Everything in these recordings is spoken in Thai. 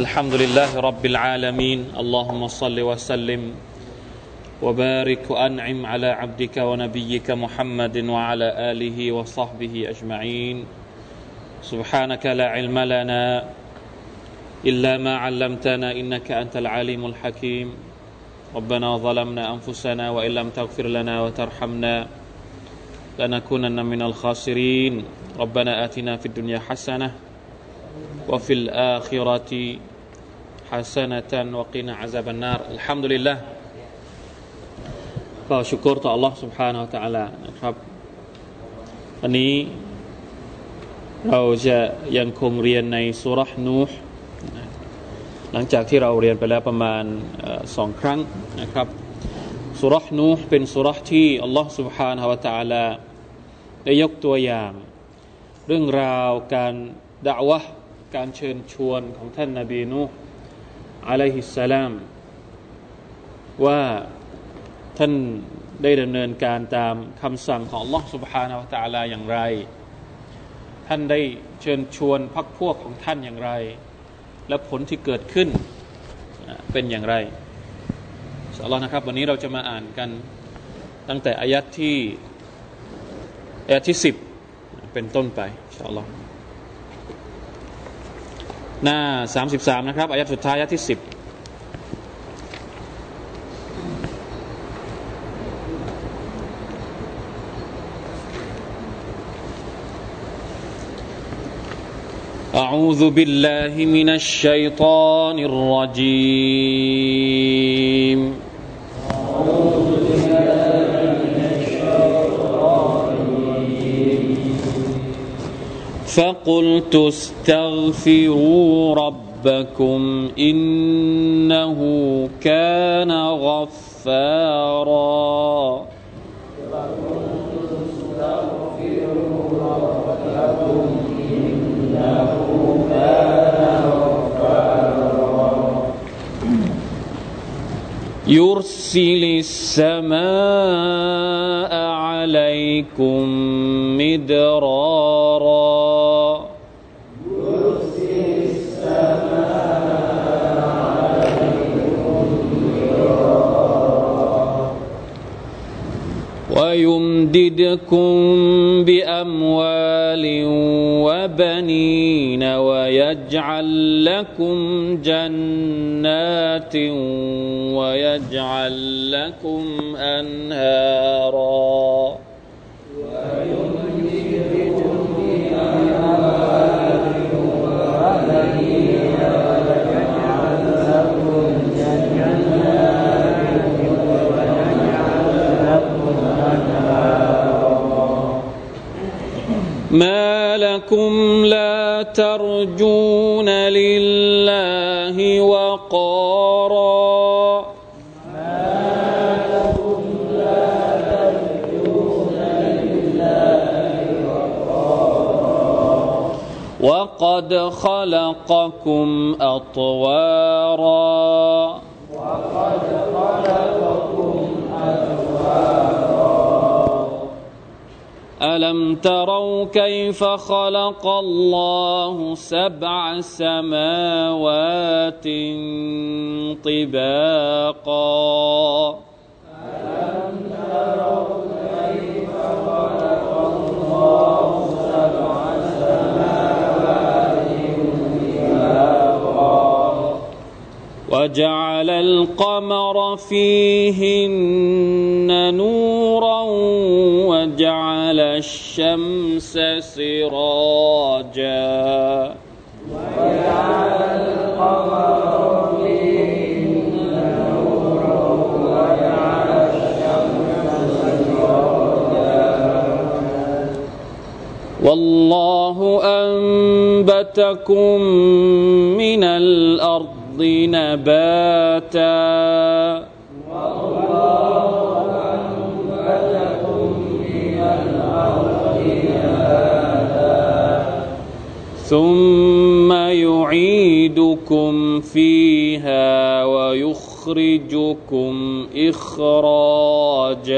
الحمد لله رب العالمين. اللهم صل وسلم وبارك وأنعم على عبدك ونبيك محمد وعلى آله وصحبه أجمعين. سبحانك لا علم لنا إلا ما علمتنا إنك أنت العليم الحكيم. ربنا ظلمنا أنفسنا وإن لم تغفر لنا وترحمنا لنكونن من الخاسرين. ربنا آتنا في الدنيا حسنة وفي الآخرة حسنة وقنا عذاب النار الحمد لله ก็ชุกรต่อ Allah سبحانه และ تعالى นะครับวันนี้เราจะยังคงเรียนในสุรษนูห์หลังจากที่เราเรียนไปแล้วประมาณสองครั้งนะครับสุรษนูห์เป็นสุรษที่ Allah سبحانه และ تعالى ได้ยกตัวอย่าง เรื่องราวการด่าวะการเชิญชวนของท่านนาบีนู อะลัยฮิสสลาม ว่าท่านได้ดำเนินการตามคำสั่งของ Allah سبحانه และ تعالى อย่างไร ท่านได้เชิญชวนพักพวกของท่านอย่างไร และผลที่เกิดขึ้นเป็นอย่างไรสัลลอนะครับ วันนี้เราจะมาอ่านกันตั้งแต่อายัดที่อายัดที่สิบเป็นต้นไปสัลลอฮ์ หน้า33นะครับอายะสุดท้ายอายะที่ 10 أعوذ بالله من الشيطان الرجيم أعوذ بالله فقلت استغفروا ربكم إنه كان غفارا. يرسل السماء عليكم مدرارا. ويمددكم بأموال وبنين ويجعل لكم جنات ويجعل لكم أنهارا ويمددكم بأموال وبنين لكم لا ترجون لله وقارا. لا ترجون لله وقارا وقد خلقكم أطوارا. ألم تروا كيف خلق الله سبع سماوات طباقا؟ وجعل القمر فيهن نورا وجعل الشمس سراجا. وجعل القمر والله أنبتكم من الأرض نباتا والله أنبتكم من الأرض نباتا ثم يعيدكم فيها ويخرجكم إخراجا.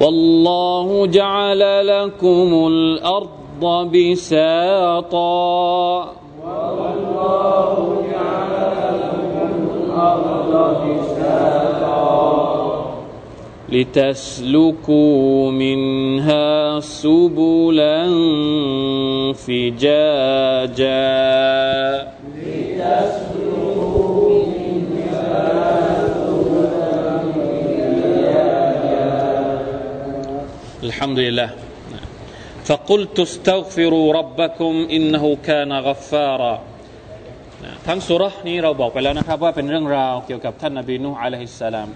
والله جعل لكم الأرض بساطا. والله جعل لكم الأرض بساطا لتسلكوا منها سبلا فجاجا. الحمد لله فقلت استغفروا ربكم إنه كان غفارا ทั้งสุรนี้เราบอกไปแล้วนะครับว่าเป็นเรื่องราวเกี่ยวกับท่านนบีนูฮ์อะลัยฮิสสลาม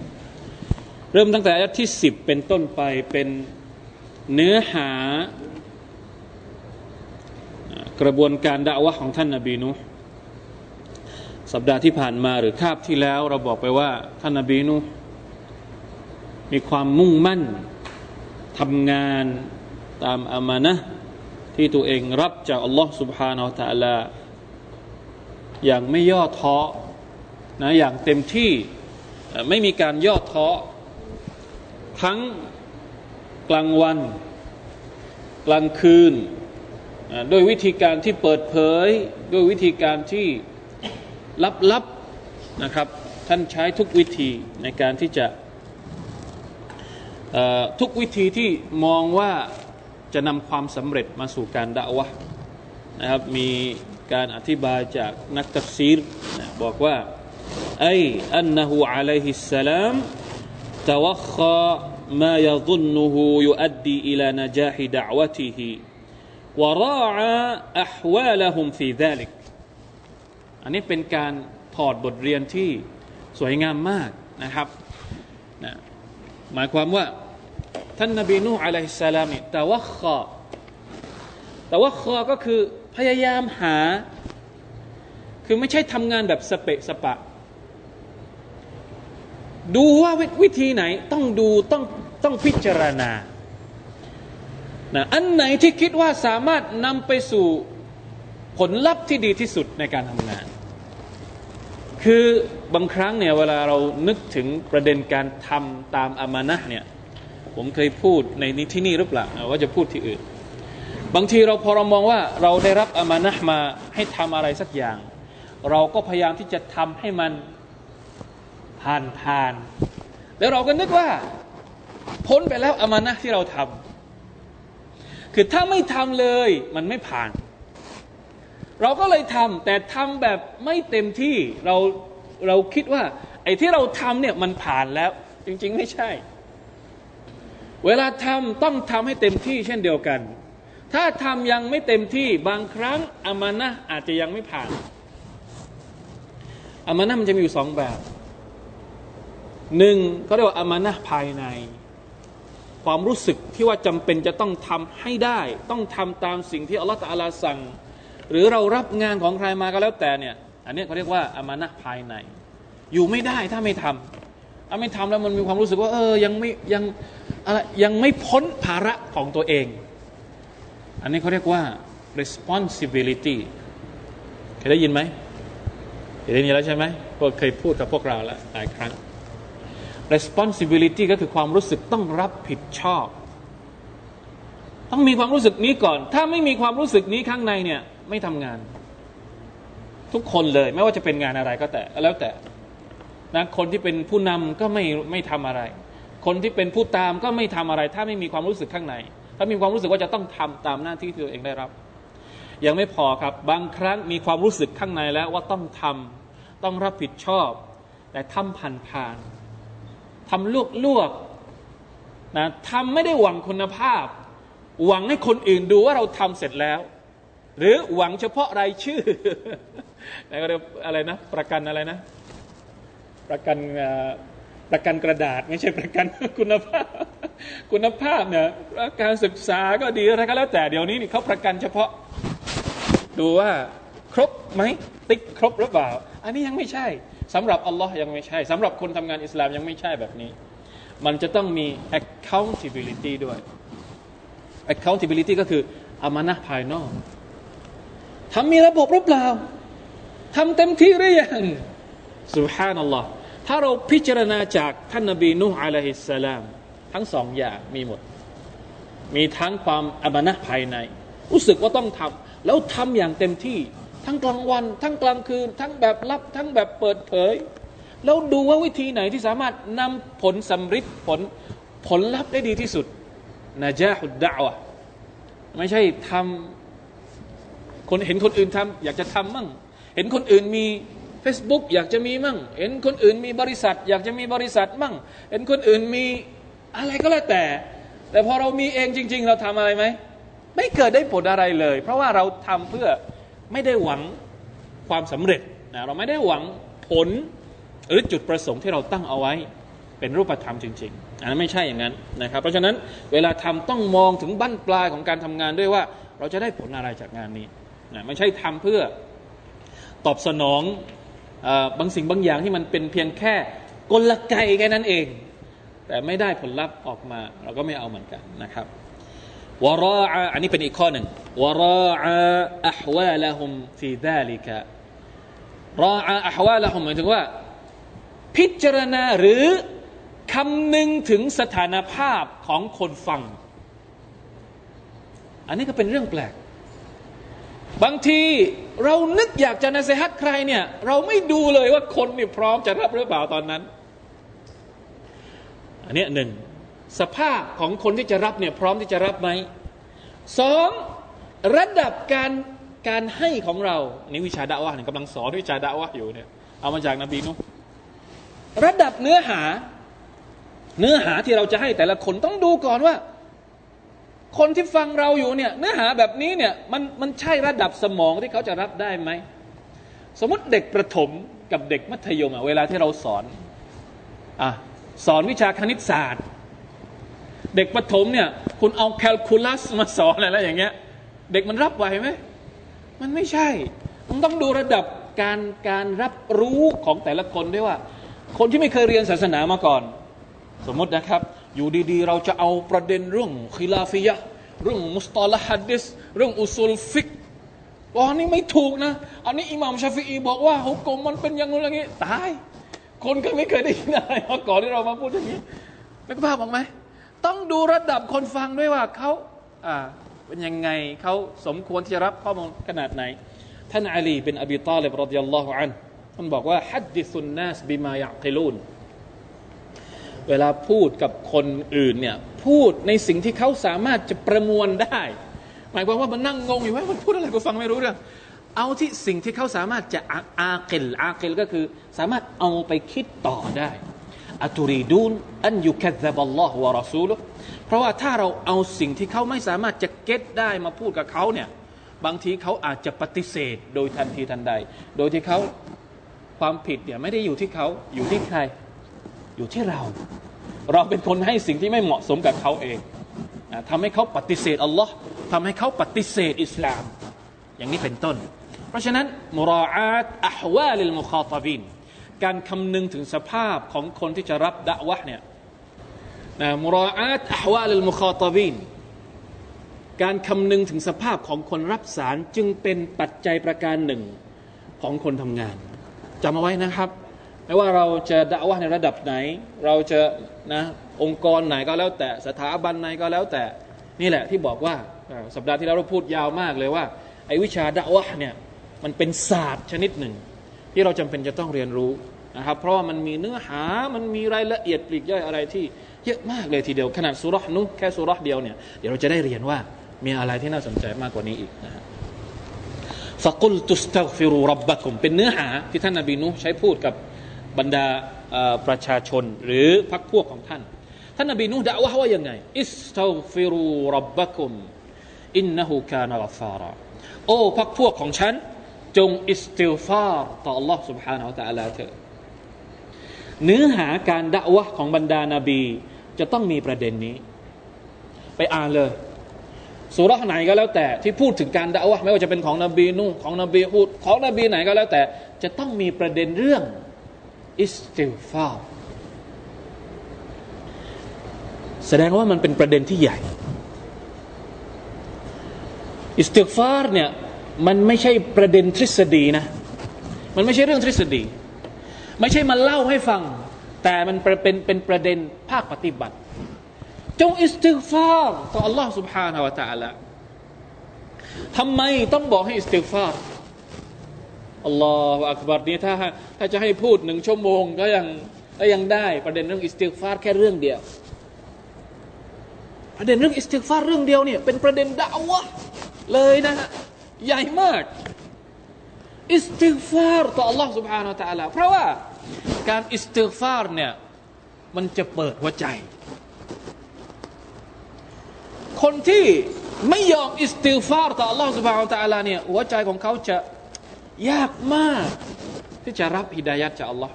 เริ่มตั้งแต่อายัที่สิบเป็นต้นไปเป็นเนื้อหากระบวนการด่าวะของท่านนบีนูฮ์สัปดาห์ที่ผ่านมาหรือคาบที่แล้ว เราบอกไปว่าท่านนบีนูฮ์มีความมุ่งมั่น ทำงานตามอามานะที่ตัวเองรับจากอัลลอฮ์ سبحانه และ تعالى อย่างไม่ย่อท้อนะอย่างเต็มที่ไม่มีการย่อท้อทั้งกลางวัน กลางคืนด้วยวิธีการที่เปิดเผย ด้วยวิธีการที่ลับๆนะครับ ท่านใช้ทุกวิธีในการที่จะ ทุกวิธีที่มองว่าจะนำความสำเร็จมาสู่การด่าวะนะครับมีการอธิบายจากนักตัฟซีรบอกว่าไอ้อันนหูอะลัยฮิสสลาม توخى ما يظنه يؤدي إلى نجاح دعوته وراعى أحوالهم في ذلك อันนี้เป็นการถอดบทเรียนที่สวยงามมากนะครับนะ หมายความว่า ท่านนบีนูอะลัยฮิสสลามนี่ยแต่ว่าขอแต่ว่าขอก็คือพยายามหา คือไม่ใช่ทำงานแบบสเปะสปะ ดูว่าวิธีไหนต้องดูต้องต้องพิจารณานะอันไหนที่คิดว่าสามารถนำไปสู่ผลลัพธ์ที่ดีที่สุดในการทำงาน คือบางครั้งเนี่ยเวลาเรานึกถึงประเด็นการทำตามอามานะเนี่ยผมเคยพูดในนี้ที่นี่หรือเปล่าว่าจะพูดที่อื่น บางทีเราพอเรามองว่าเราได้รับอามานะมาให้ทำอะไรสักอย่าง เราก็พยายามที่จะทำให้มันผ่านผ่าน แล้วเราก็นึกว่า พ้นไปแล้วอามานะที่เราทำคือถ้าไม่ทำเลยมันไม่ผ่าน เราก็เลยทำแต่ทำแบบไม่เต็มที่เราเราคิดว่า ไอ้ที่เราทำเนี่ยมันผ่านแล้ว จริง ๆ ไม่ใช่ เวลาทำต้องทำให้เต็มที่เช่นเดียวกัน ถ้าทำยังไม่เต็มที่บางครั้งอามานะอาจจะยังไม่ผ่านอามานะมันจะมีอยู่สองแบบหนึ่งเขาเรียกว่าอามานะภายใน ความรู้สึกที่ว่าจำเป็นจะต้องทำให้ได้ ต้องทำตามสิ่งที่อัลลอฮฺตาลาสั่ง หรือเรารับงานของใครมาก็แล้วแต่เนี่ย อันนี้เขาเรียกว่าอามานะภายใน อยู่ไม่ได้ถ้าไม่ทำถ้าไม่ทำแล้วมันมีความรู้สึกว่า เออยังไม่ยังอะไรยังไม่พ้นภาระของตัวเอง อันนี้เขาเรียกว่า responsibility เคยได้ยินไหมเคยได้ยินแล้วใช่ไหมพวกเคยพูดกับพวกเราแล้วหลายครั้ง responsibility ก็คือความรู้สึกต้องรับผิดชอบ ต้องมีความรู้สึกนี้ก่อน ถ้าไม่มีความรู้สึกนี้ข้างในเนี่ย ไม่ทำงาน ทุกคนเลย ไม่ว่าจะเป็นงานอะไรก็แต่ แล้วแต่นะคนที่เป็นผู้นำก็ไม่ไม่ทำอะไร คนที่เป็นผู้ตามก็ไม่ทำอะไร ถ้าไม่มีความรู้สึกข้างใน ถ้ามีความรู้สึกว่าจะต้องทำตามหน้าที่ที่ตัวเองได้รับ ยังไม่พอครับบางครั้งมีความรู้สึกข้างในแล้วว่าต้องทำต้องรับผิดชอบ แต่ทำผ่านผ่านทำลวกลวกนะทำไม่ได้หวังคุณภาพ หวังให้คนอื่นดูว่าเราทำเสร็จแล้ว หรือหวังเฉพาะรายชื่ออะไรนะ ประกันอะไรนะ ประกันประกันกระดาษไม่ใช่ประกันคุณภาพ คุณภาพเนี่ยการศึกษาก็ดีอะไรก็แล้วแต่เดี๋ยวนี้นี่เขาประกันเฉพาะ ดูว่าครบไหมติ๊กครบหรือเปล่า อันนี้ยังไม่ใช่สำหรับอัลลอฮ์ยังไม่ใช่สำหรับคนทำงานอิสลามยังไม่ใช่แบบนี้ มันจะต้องมี accountability ด้วย accountability ก็คืออามานะภายนอก ทำมีระบบหรือเปล่าทำเต็มที่หรือยังสุฮานัลลอฮ์ถ้าเราพิจารณาจากท่านนบีนูฮ์อะลัยฮิสสลาม ทั้งสองอย่างมีหมด มีทั้งความอมนะภายใน รู้สึกว่าต้องทำแล้วทำอย่างเต็มที่ ทั้งกลางวัน ทั้งกลางคืน ทั้งแบบลับ ทั้งแบบเปิดเผย แล้วดูว่าวิธีไหนที่สามารถนำผลสำฤทธิ์ผลผลลัพธ์ได้ดีที่สุดนะจาหุดดาวะไม่ใช่ทำ คนเห็นคนอื่นทำอยากจะทำมั่ง เห็นคนอื่นมี Facebook อยากจะมีมั่ง เห็นคนอื่นมีบริษัท อยากจะมีบริษัทมั่ง เห็นคนอื่นมีอะไรก็แล้วแต่ แต่พอเรามีเองจริง ๆ เราทำอะไรไหมไม่เกิดได้ผลอะไรเลย เพราะว่าเราทำเพื่อไม่ได้หวังความสำเร็จนะเราไม่ได้หวังผลหรือจุดประสงค์ที่เราตั้งเอาไว้เป็นรูปธรรมจริง ๆ อันนั้นไม่ใช่อย่างนั้นนะครับ เพราะฉะนั้นเวลาทำต้องมองถึงบั้นปลายของการทำงานด้วยว่า เราจะได้ผลอะไรจากงานนี้ นะไม่ใช่ทำเพื่อตอบสนองบางสิ่งบางอย่างที่มันเป็นเพียงแค่กลไกแค่นั้นเอง แต่ไม่ได้ผลลัพธ์ออกมา เราก็ไม่เอาเหมือนกันนะครับวรออันนี้เป็นอีกข้อหนึ่งวรออัฮวาลหุมฟีดาลิกะรออัฮวาลหุมหมายถึงว่า พิจารณาหรือคำนึงถึงสถานภาพของคนฟัง อันนี้ก็เป็นเรื่องแปลก บางทีเรานึกอยากจะนาเซฮัตใครเนี่ย เราไม่ดูเลยว่าคนนี่พร้อมจะรับหรือเปล่าตอนนั้น อันนี้หนึ่งสภาพของคนที่จะรับเนี่ยพร้อมที่จะรับไหมสองระดับการการให้ของเราอันนี้วิชาดาวะเนี่ยกำลังสอนวิชาดาวะอยู่เนี่ยเอามาจากนบีนุระดับเนื้อหา เนื้อหาที่เราจะให้แต่ละคนต้องดูก่อนว่า คนที่ฟังเราอยู่เนี่ยเนื้อหาแบบนี้เนี่ยมันมันใช่ระดับสมองที่เขาจะรับได้ไหม สมมติเด็กประถมกับเด็กมัธยมอะเวลาที่เราสอนอะสอนวิชาคณิตศาสตร์ เด็กประถมเนี่ยคุณเอาแคลคูลัสมาสอนอะไรอย่างเงี้ย เด็กมันรับไหวไหมมันไม่ใช่ มันต้องดูระดับการการรับรู้ของแต่ละคนด้วยว่า คนที่ไม่เคยเรียนศาสนามาก่อน สมมตินะครับ อยู่ดีๆ เราจะเอาประเด็นเรื่องคิลาฟิยะเรื่องมุสตอลฮัดดิสเรื่องอุซุลฟิกว่านี่ไม่ถูกนะ อันนี้อิหม่ามชาฟีอีบอกว่าฮุกกลมมันเป็นอย่างนู้นอย่างนี้ ตาย คนก็ไม่เคยได้ยินอะไรมาก่อนที่เรามาพูดอย่างนี้ไม่ก็ภาพออกไหมต้องดูระดับคนฟังด้วยว่าเขาอ่าเป็นยังไงเขาสมควรที่จะรับข้อมูลขนาดไหน ท่านอาลีเป็นอบีตาลิบรดิยัลลอฮุอันท่านบอกว่าฮัดดิสุนนัสบิมายะกิลูน เวลาพูดกับคนอื่นเนี่ยพูดในสิ่งที่เขาสามารถจะประมวลได้ หมายความว่ามันนั่งงงอยู่ว่ามันพูดอะไรกูฟังไม่รู้เรื่องเอาที่สิ่งที่เขาสามารถจะอาเกลอาเกลก็คือ สามารถเอาไปคิดต่อได้อัตุรีดูนอันยุคัซบัลลอฮฺวะรอซูลุเพราะว่าถ้าเราเอาสิ่งที่เขาไม่สามารถจะเก็ตได้มาพูดกับเขาเนี่ยบางทีเขาอาจจะปฏิเสธโดยทันทีทันใด โดยที่เขาความผิดเนี่ยไม่ได้อยู่ที่เขาอยู่ที่ใคร อยู่ที่เรา เราเป็นคนให้สิ่งที่ไม่เหมาะสมกับเขาเองทำให้เขาปฏิเสธอัลลอฮ์ทำให้เขาปฏิเสธอิสลาม อย่างนี้เป็นต้น เพราะฉะนั้นมุราอาตอัฮวาลิลมุคาตบินการคำนึงถึงสภาพของคนที่จะรับดะวะเนี่ยนะมุราอาตอัฮวาลิลมุคาตบินการคำนึงถึงสภาพของคนรับสารจึงเป็นปัจจัยประการหนึ่งของคนทำงานจำเอาไว้นะครับ ไม่ว่าเราจะด่าว่าในระดับไหน เราจะนะองค์กรไหนก็แล้วแต่สถาบันไหนก็แล้วแต่นี่แหละที่บอกว่าสัปดาห์ที่แล้วเราพูดยาวมากเลยว่าไอ้วิชาด่าวะเนี่ยมันเป็นศาสตร์ชนิดหนึ่ง ที่เราจำเป็นจะต้องเรียนรู้นะครับเพราะว่ามันมีเนื้อหามันมีรายละเอียดปลีกย่อยอะไรที่เยอะมากเลยทีเดียวขนาดสุรษนุแค่สุรษเดียวเนี่ยเดี๋ยวเราจะได้เรียนว่ามีอะไรที่น่าสนใจมากกว่านี้อีกนะฮะฟะกุลตุสตัฟิรูรับบักุมเป็นเนื้อหาที่ท่านนบีนุใช้พูดกับ บรรดาประชาชนหรือพรรคพวกของท่าน ท่านนบีนูด่าว่าว่ายังไงอิสตัฟิรูรับบะกุมอินนหูกานรัฟาระโอ้พรรคพวกของฉัน จงอิสติลฟาร์ต่อ Allah سبحانه และ تعالى เถอะเนื้อหาการด่าวะของบรรดานาบี จะต้องมีประเด็นนี้ ไปอ่านเลยสุรษไหนก็แล้วแต่ที่พูดถึงการด่าวะไม่ว่าจะเป็นของนบีนูของนบีพูดของนบีไหนก็แล้วแต่ จะต้องมีประเด็นเรื่อง อิสติลฟาร์แสดงว่ามันเป็นประเด็นที่ใหญ่ อิสติลฟาร์เนี่ยมันไม่ใช่ประเด็นทฤษฎีนะ มันไม่ใช่เรื่องทฤษฎี ไม่ใช่มาเล่าให้ฟัง แต่มันเป็นเป็นประเด็นภาคปฏิบัติ จงอิสติกฟาร์ต่อ Allah سبحانه และ تعالى ทำไมต้องบอกให้อิสติกฟาร์ อัลลอฮฺอักบารนี้ถ้าถ้าจะให้พูดหนึ่งชั่วโมงก็ยังก็ยังได้ประเด็นเรื่องอิสติกฟาร์แค่เรื่องเดียว ประเด็นเรื่องอิสติกฟาร์เรื่องเดียวเนี่ยเป็นประเด็นดาวะเลยนะฮะใหญ่มากอิสติกฟาร์ต่อ Allah سبحانه และ تعالى เพราะว่าการอิสติกฟาร์เนี่ยมันจะเปิดหัวใจ คนที่ไม่ยอมอิสติกฟาร์ต่อ Allah سبحانه และ تعالى เนี่ยหัวใจของเขาจะ ยากมาก ที่จะรับฮิดายัดจาก Allah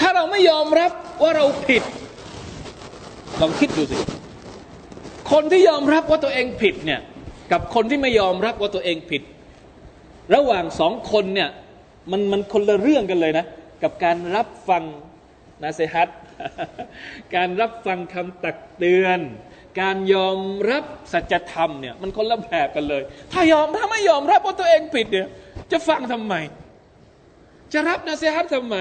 ถ้าเราไม่ยอมรับว่าเราผิดลองคิดดูสิ คนที่ยอมรับว่าตัวเองผิดเนี่ย กับคนที่ไม่ยอมรับว่าตัวเองผิด ระหว่างสองคนเนี่ย มันมันคนละเรื่องกันเลยนะ กับการรับฟังนาเซฮัตการรับฟังคำตักเตือน การยอมรับสัจธรรมเนี่ยมันคนละแบบกันเลย ถ้ายอมถ้าไม่ยอมรับว่าตัวเองผิดเนี่ยจะฟังทำไม จะรับนาเซฮัตทำไม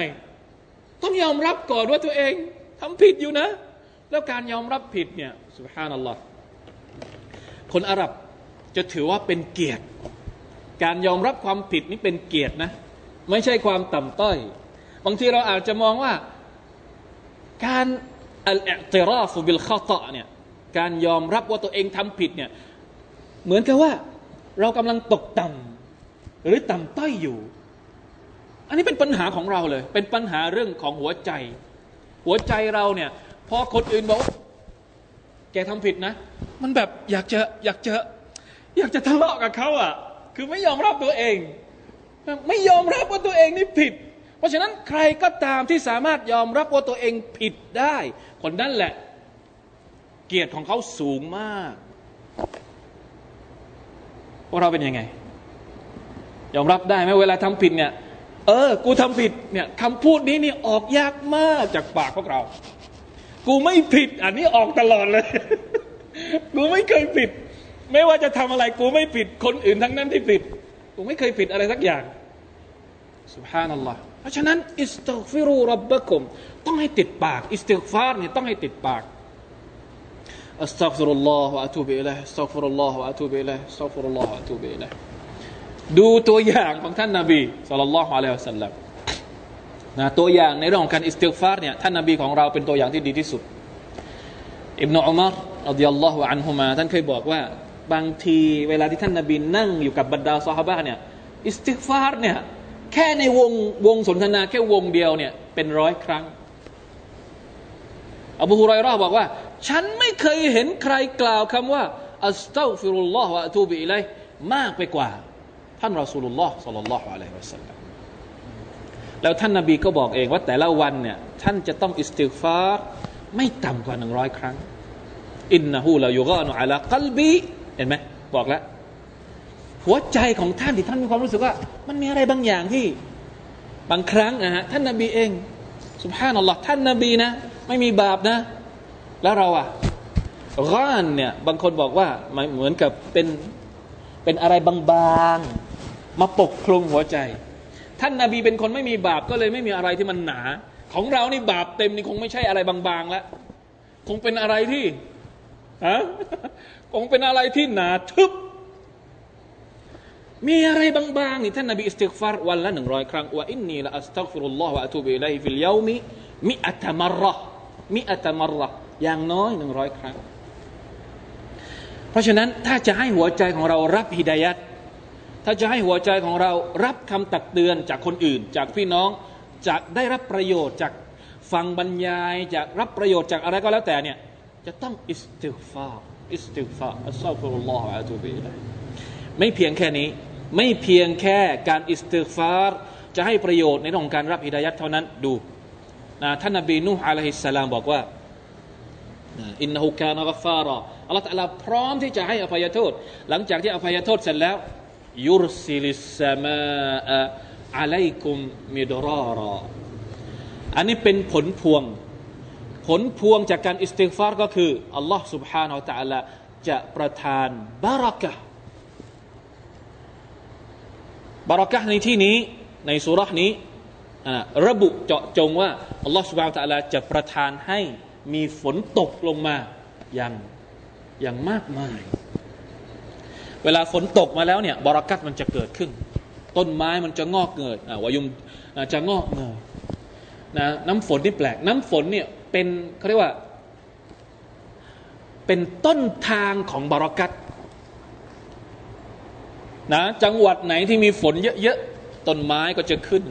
ต้องยอมรับก่อนว่าตัวเองทำผิดอยู่นะ แล้วการยอมรับผิดเนี่ยสุบฮานัลลอฮ์คนอาหรับจะถือว่าเป็นเกียรติ การยอมรับความผิดนี่เป็นเกียรตินะ ไม่ใช่ความต่ำต้อย บางทีเราอาจจะมองว่าการอัลอิติราฟุบิลข้อต่อเนี่ย การยอมรับว่าตัวเองทำผิดเนี่ยเหมือนกับว่าเรากำลังตกต่ำหรือต่ำต้อยอยู่ อันนี้เป็นปัญหาของเราเลย เป็นปัญหาเรื่องของหัวใจ หัวใจเราเนี่ยพอคนอื่นบอกแกทำผิดนะ มันแบบอยากจะอยากจะอยากจะทะเลาะกับเขาอะ คือไม่ยอมรับตัวเอง ไม่ยอมรับว่าตัวเองนี่ผิด เพราะฉะนั้นใครก็ตามที่สามารถยอมรับว่าตัวเองผิดได้ คนนั้นแหละ กียรติของเขาสูงมากพวกเราเป็นยังไง ยอมรับได้ไหมเวลาทำผิดเนี่ย เออ กูทำผิดเนี่ยคำพูดนี้นี่ออกยากมากจากปากพวกเรา กูไม่ผิด อันนี้ออกตลอดเลย กูไม่เคยผิด ไม่ว่าจะทำอะไร กูไม่ผิด คนอื่นทั้งนั้นที่ผิด กูไม่เคยผิดอะไรสักอย่าง سبحان الله เพราะฉะนั้น استغفروا ربكم ต้องให้ติดปาก อิสติฆฟารเนี่ยต้องให้ติดปาก أستغفر الله وأتوب إليه أستغفر الله وأتوب إليه أستغفر الله وأتوب إليه ดูตัวอย่างของท่านนาบี صلى الله عليه وسلم นะตัวอย่างในเรื่องของการอิสติฆฟารเนี่ยท่านนาบีของเราเป็นตัวอย่างที่ดีที่สุดอิบนุอุมารอัลลอฮฺลอฮฺอันฮุมาท่านเคยบอกว่าบางทีเวลาที่ท่านนาบีนั่งอยู่กับบรรดาซอฮาบะเนี่ยอิสติกฟาร์เนี่ยแค่ในวงวงสนทนาแค่วงเดียวเนี่ยเป็นร้อยครั้ง อบูฮุไรรอบอกว่า ฉันไม่เคยเห็นใครกล่าวคำว่า أستغفر الله وأتوب إليه มากไปกว่า ท่านรอสูลุลลอฮ์ صلى الله عليه وسلم แล้วท่านนาบีก็บอกเองว่าแต่ละวันเนี่ยท่านจะต้องอิสติฆฟารไม่ต่ำกว่าหนึ่งร้อยครั้ง อินนะฮูลายุกานุอัลกัลบีเห็นไหมบอกแล้วหัวใจของท่านที่ท่านมีความรู้สึกว่า มันมีอะไรบางอย่างที่บางครั้งนะฮะท่านนาบีเองสุภาพนัลลอฮ์ท่านนาบีนะ ไม่มีบาปนะ แล้วเราอะร่านเนี่ยบางคนบอกว่าเหมือนกับเป็นเป็นอะไรบางๆ มาปกคลุมหัวใจ ท่านนาบีเป็นคนไม่มีบาปก็เลยไม่มีอะไรที่มันหนา ของเรานี่บาปเต็มนี่คงไม่ใช่อะไรบางๆแล้วคงเป็นอะไรที่ฮะคงเป็นอะไรที่หนาทึบมีอะไรบางๆนี่ท่านนบีอิสติกฟารวันละหนึ่งร้อยครั้งوإني لأستغفر الله وأتوب إليه في اليوم مائة مرة مائة مرة อย่างน้อยหนึ่งร้อยครั้ง เพราะฉะนั้นถ้าจะให้หัวใจของเรารับฮิดายะฮฺถ้าจะให้หัวใจของเรารับคำตักเตือนจากคนอื่น จากพี่น้องจะได้รับประโยชน์จากฟังบรรยายจากรับประโยชน์จากอะไรก็แล้วแต่เนี่ยจะต้องอิสติฆฟารอิสติฆฟาร أستغفر الله وأتوب إليه ไม่เพียงแค่นี้ ไม่เพียงแค่การอิสติฆฟารจะให้ประโยชน์ในเรื่องของการรับฮิดายะฮฺเท่านั้นดูนะท่านนบีนูฮ์ عليه السلام บอกว่า อินนุกานกัฟฟาระอัลลอฮฺตะลาพร้อมที่จะให้อภัยโทษ หลังจากที่อภัยโทษเสร็จแล้วยุรซิลิสสมาอะลัยกุมมิดราระอันนี้เป็นผลพวงผลพวงจากการอิสติฟารก็คืออัลลอฮ์ سبحانه และ تعالى จะประทานบารักะบารักะในที่นี้ในสุรานี้ระบุเจาะจงว่าอัลลอฮ์ سبحانه และ تعالى จะประทานให้ มีฝนตกลงมาอย่างอย่างมากมาย เวลาฝนตกมาแล้วเนี่ยบรากัตมันจะเกิดขึ้น ต้นไม้มันจะงอกเกิดวายุมจะงอกเงยนะน้ำฝนนี่แปลก น้ำฝนเนี่ยเป็นเขาเรียกว่า เป็นต้นทางของบรักัตนะจังหวัดไหนที่มีฝนเยอะๆต้นไม้ก็จะขึ้น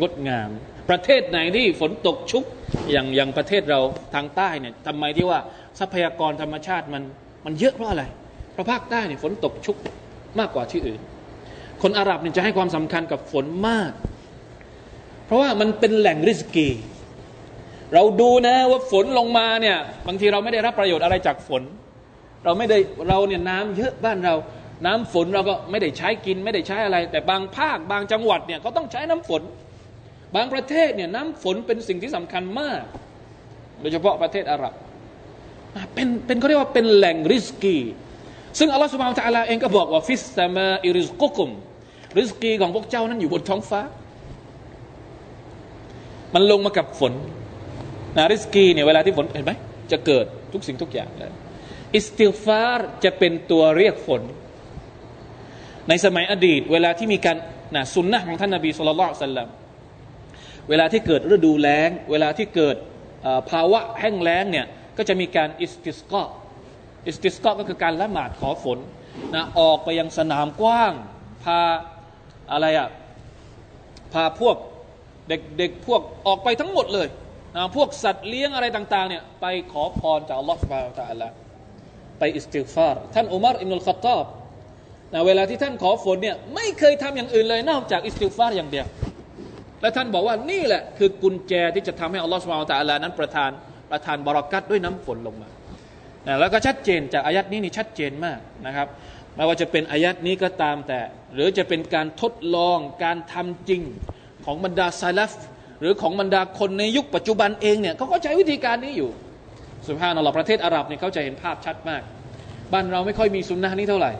งดงาม ประเทศไหนที่ฝนตกชุก อย่างอย่างประเทศเราทางใต้เนี่ยทำไมที่ว่าทรัพยากรธรรมชาติมันมันเยอะเพราะอะไรเพราะภาคใต้เนี่ยฝนตกชุกมากกว่าที่อื่น คนอาหรับเนี่ยจะให้ความสำคัญกับฝนมาก เพราะว่ามันเป็นแหล่งริสกี เราดูนะว่าฝนลงมาเนี่ยบางทีเราไม่ได้รับประโยชน์อะไรจากฝน เราไม่ได้เราเนี่ยน้ำเยอะบ้านเราน้ำฝนเราก็ไม่ได้ใช้กินไม่ได้ใช้อะไร แต่บางภาคบางจังหวัดเนี่ยเขาต้องใช้น้ำฝน บางประเทศเนี่ยน้ำฝนเป็นสิ่งที่สำคัญมาก โดยเฉพาะประเทศอาหรับเป็นเป็นเขาเรียกว่าเป็นแหล่งริสกี ซึ่งอัลลอฮฺ سبحانه وتعالى เองก็บอกว่า في السماء رزقكم ริสกีของพวกเจ้านั้นอยู่บนท้องฟ้า มันลงมากับฝนนาริสกีเนี่ยเวลาที่ฝนเห็นไหมจะเกิดทุกสิ่งทุกอย่างเลยอิสติฆฟารจะเป็นตัวเรียกฝน ในสมัยอดีต เวลาที่มีการนะสุนนะของท่านนบีสุลต่านสัลลัม เวลาที่เกิดฤดูแล้ง เวลาที่เกิดภาวะแห้งแล้งเนี่ยก็จะมีการอิสติสกออิสติสกอก็คือการละหมาดขอฝนนะออกไปยังสนามกว้าง พาอะไรอะ่ะพาพวกเด็กๆพวกออกไปทั้งหมดเลยนะพวกสัตว์เลี้ยงอะไรต่างๆเนี่ยไปขอพรจากอัลลอฮฺสุบฮาตะอัลละไปอิสติฟารท่านอุมารอิมนุลขตอบนะเวลาที่ท่านขอฝนเนี่ยไม่เคยทำอย่างอื่นเลยนอกจากอิสติฟารอย่างเดียว และท่านบอกว่านี่แหละคือกุญแจที่จะทำให้อัลลอฮฺสุบฮาตะอัลละนั้นประทานประทานบรารักัตด้วยน้ำฝนลงมาแล้วก็ชัดเจนจากอายัดนี้นี่ชัดเจนมากนะครับ ไม่ว่าจะเป็นอายัดนี้ก็ตามแต่ หรือจะเป็นการทดลองการทำจริงของบรรดาซาลฟหรือของบรรดาคนในยุคปัจจุบันเองเนี่ยเขาก็ใช้วิธีการนี้อยู่สุภาพนรประเทศอาหรับเนี่ยเขาจะเห็นภาพชัดมาก บ้านเราไม่ค่อยมีสุนนะนี้เท่าไหร่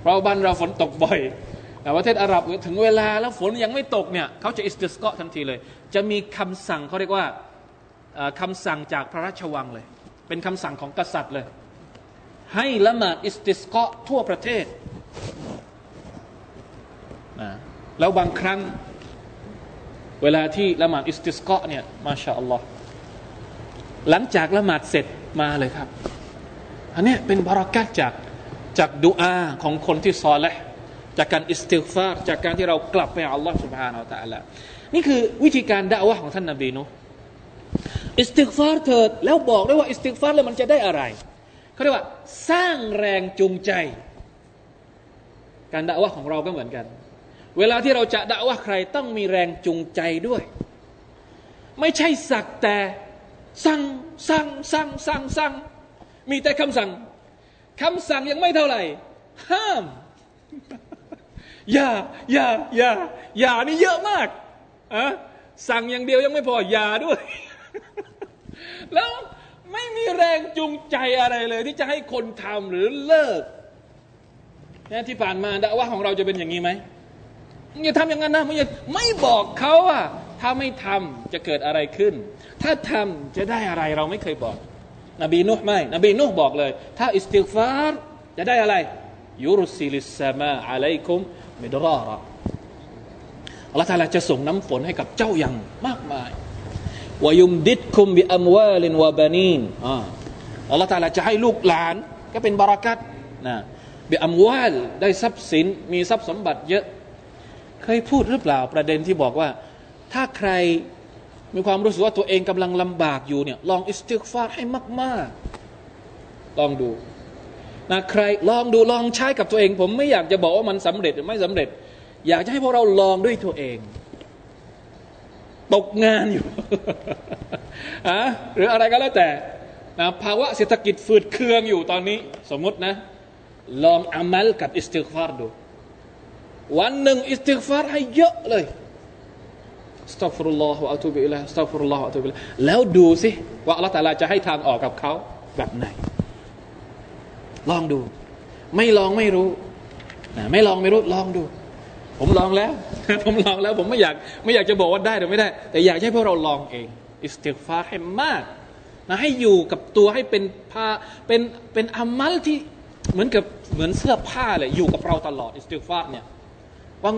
เพราะบ้านเราฝนตกบ่อย แต่ประเทศอาหรับถึงเวลาแล้วฝนยังไม่ตกเนี่ยเขาจะอิสติสกอทันทีเลย จะมีคำสั่งเขาเรียกว่าคำสั่งจากพระราชวังเลย เป็นคำสั่งของกษัตริย์เลย ให้ละหมาดอิสติสกอทั่วประเทศแล้วบางครั้งเวลาที่ละหมาดอิสติสกะเนี่ยมาชาอัลลอฮ์หลังจากละหมาดเสร็จมาเลยครับ อันนี้เป็นบารักัตจากจากดูอาของคนที่ซอและ จากการอิสติฟารจากการที่เรากลับไปอัลลอฮ์ سبحانه และ تعالى นี่คือวิธีการด่าวะของท่านนบีนุอิสติฟารเถิดแล้วบอกด้วยว่าอิสติฟารแล้วมันจะได้อะไรเขาเรียกว่าสร้างแรงจูงใจ การด่าวะของเราก็เหมือนกันเวลาที่เราจะด่าว่าใครต้องมีแรงจูงใจด้วย ไม่ใช่สักแต่สั่งสั่งสั่งสั่งสั่งมีแต่คำสั่งคำสั่งยังไม่เท่าไหร่ ห้าม อย่าอย่าอย่าอย่านี่เยอะมากอะสั่งอย่างเดียวยังไม่พออย่าด้วย แล้วไม่มีแรงจูงใจอะไรเลย ที่จะให้คนทำหรือเลิกนี่ที่ผ่านมาดะอฺวะฮฺของเราจะเป็นอย่างนี้ไหมอย่าทำอย่างนั้นนะไม่ไม่บอกเขาว่าถ้าไม่ทำจะเกิดอะไรขึ้น ถ้าทำจะได้อะไรเราไม่เคยบอก นบีนุห์ไม่ นบีนุห์บอกเลย ถ้าอิสติฟารจะได้อะไรยุรุสิลิสซามาอะลัยคุม มิดรารอัลลอฮฺทาลาจะส่งน้ำฝนให้กับเจ้าอย่างมากมาย ويمددكم بأموال وبنينอัลลอฮฺ تعالى จะให้ลูกหลาน ก็เป็นบารักัตนะ بأموال ได้ทรัพย์สินมีทรัพย์สมบัติเยอะ เคยพูดหรือเปล่าประเด็นที่บอกว่า ถ้าใครมีความรู้สึกว่าตัวเองกำลังลำบากอยู่เนี่ยลองอิสติกฟาร์ให้มาก ๆ ลองดู นะใครลองดูลองใช้กับตัวเอง ผมไม่อยากจะบอกว่ามันสำเร็จหรือไม่สำเร็จ อยากจะให้พวกเราลองด้วยตัวเอง ตกงานอยู่อะหรืออะไรก็แล้วแต่นะภาวะเศรษฐกิจฝืดเคืองอยู่ตอนนี้ สมมตินะ ลองอามัลกับอิสติกฟาร์ดู วันหนึ่งอิสติกฟารให้เยอะเลย أستغفر الله وأتوب إليه أستغفر الله وأتوب إليه แล้วดูสิว่าอัลลอฮฺ تعالى จะให้ทางออกกับเขาแบบไหน ลองดู ไม่ลองไม่รู้นะไม่ลองไม่รู้ลองดู ผมลองแล้ว ผมลองแล้ว ผมไม่อยากไม่อยากจะบอกว่าได้หรือไม่ได้ แต่อยากให้พวกเราลองเอง อิสติกฟารให้มากนะให้อยู่กับตัวให้เป็นผ้าเป็นเป็นอามัลที่เหมือนกับเหมือนเสื้อผ้าเลยอยู่กับเราตลอดอิสติฆฟารเนี่ย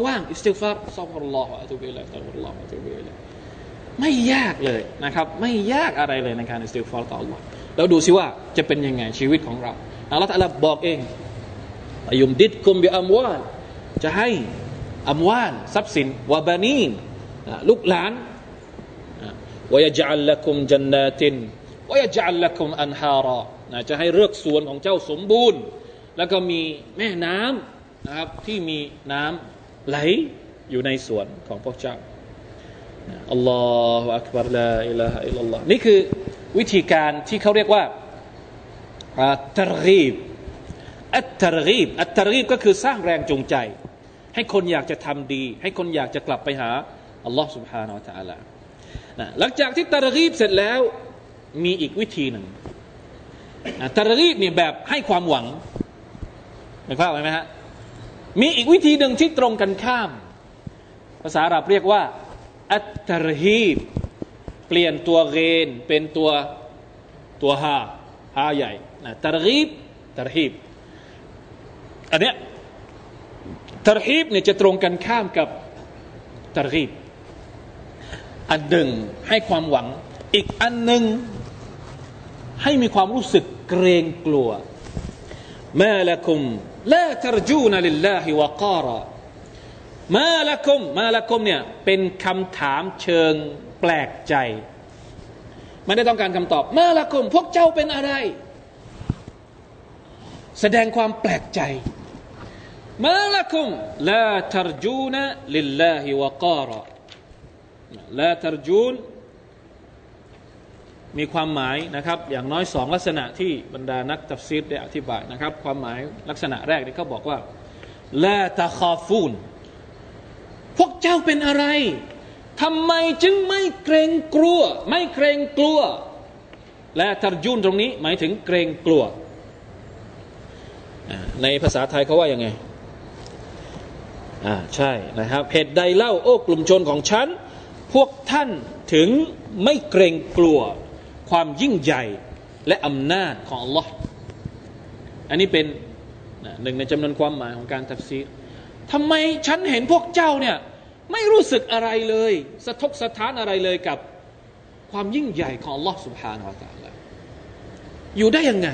ว่างๆอิสติฆฟาร أستغفر الله وأتوب إليه أستغفر الله وأتوب إليه ไม่ยากเลยนะครับ ไม่ยากอะไรเลยในการอิสติฟาร์ต่อ Allah แล้วดูสิว่าจะเป็นยังไงชีวิตของเรา อัลลอฮฺตะลาบอกเองอายุมดิดคุมบิอัมวาลจะให้อัมวาลทรัพย์สินวะบานีนลูกหลานวายจัลละคุมจันนาตินวายจัลละคุมอันฮาระจะให้เลือกสวนของเจ้าสมบูรณ์ แล้วก็มีแม่น้ำนะครับที่มีน้ำไหลอยู่ในสวนของพวกเจ้าอัลลอฮฺอักบารลาอิลาฮะอิลลัลลอฮ์นี่คือวิธีการที่เขาเรียกว่า ตรกีบอัตตรกีบอัตตรกีบก็คือสร้างแรงจูงใจ ให้คนอยากจะทำดี ให้คนอยากจะกลับไปหาอัลลอฮ์ سبحانه และ تعالى นะหลังจากที่ตรกีบเสร็จแล้วมีอีกวิธีหนึ่งตรกีบนี่แบบให้ความหวังเห็นภาพไหมฮะมีอีกวิธีหนึ่งที่ตรงกันข้าม ภาษาอาหรับเรียกว่าอัตตรฮีบเปลี่ยนตัวเกนเป็นตัวตัวฮาฮาใหญ่ นะตรฮีบตรฮีบอันเนี้ยตรฮีบเนี่ยจะตรงกันข้ามกับตรฮีบอันหนึ่งให้ความหวัง อีกอันหนึ่งให้มีความรู้สึกเกรงกลัวมาละคุมลาตรจูนลิลลาฮิวะการะما لكم ما لكم เนี่ยเป็นคำถามเชิงแปลกใจไม่ได้ต้องการคำตอบ ما لكم พวกเจ้าเป็นอะไร แสดงความแปลกใจما لكم لا ترجون لله وقارا لا ترجون มีความหมายนะครับ อย่างน้อยสองลักษณะที่บรรดานักตัฟซีรได้อธิบายนะครับ ความหมายลักษณะแรกที่เขาบอกว่าลาตะคาฟูนพวกเจ้าเป็นอะไรทำไมจึงไม่เกรงกลัว ไม่เกรงกลัว และตรจุนตรงนี้หมายถึงเกรงกลัว ในภาษาไทยเขาว่ายังไงอ่าใช่นะครับเหตุใดเล่าโอ้กลุ่มชนของฉัน พวกท่านถึงไม่เกรงกลัวความยิ่งใหญ่และอำนาจของ Allah อันนี้เป็นหนึ่งในจำนวนความหมายของการทับซีทำไมฉันเห็นพวกเจ้าเนี่ยไม่รู้สึกอะไรเลย สะทกสะท้านอะไรเลยกับความยิ่งใหญ่ของ Allah Subhanahu Wa อยู่ได้ยังไง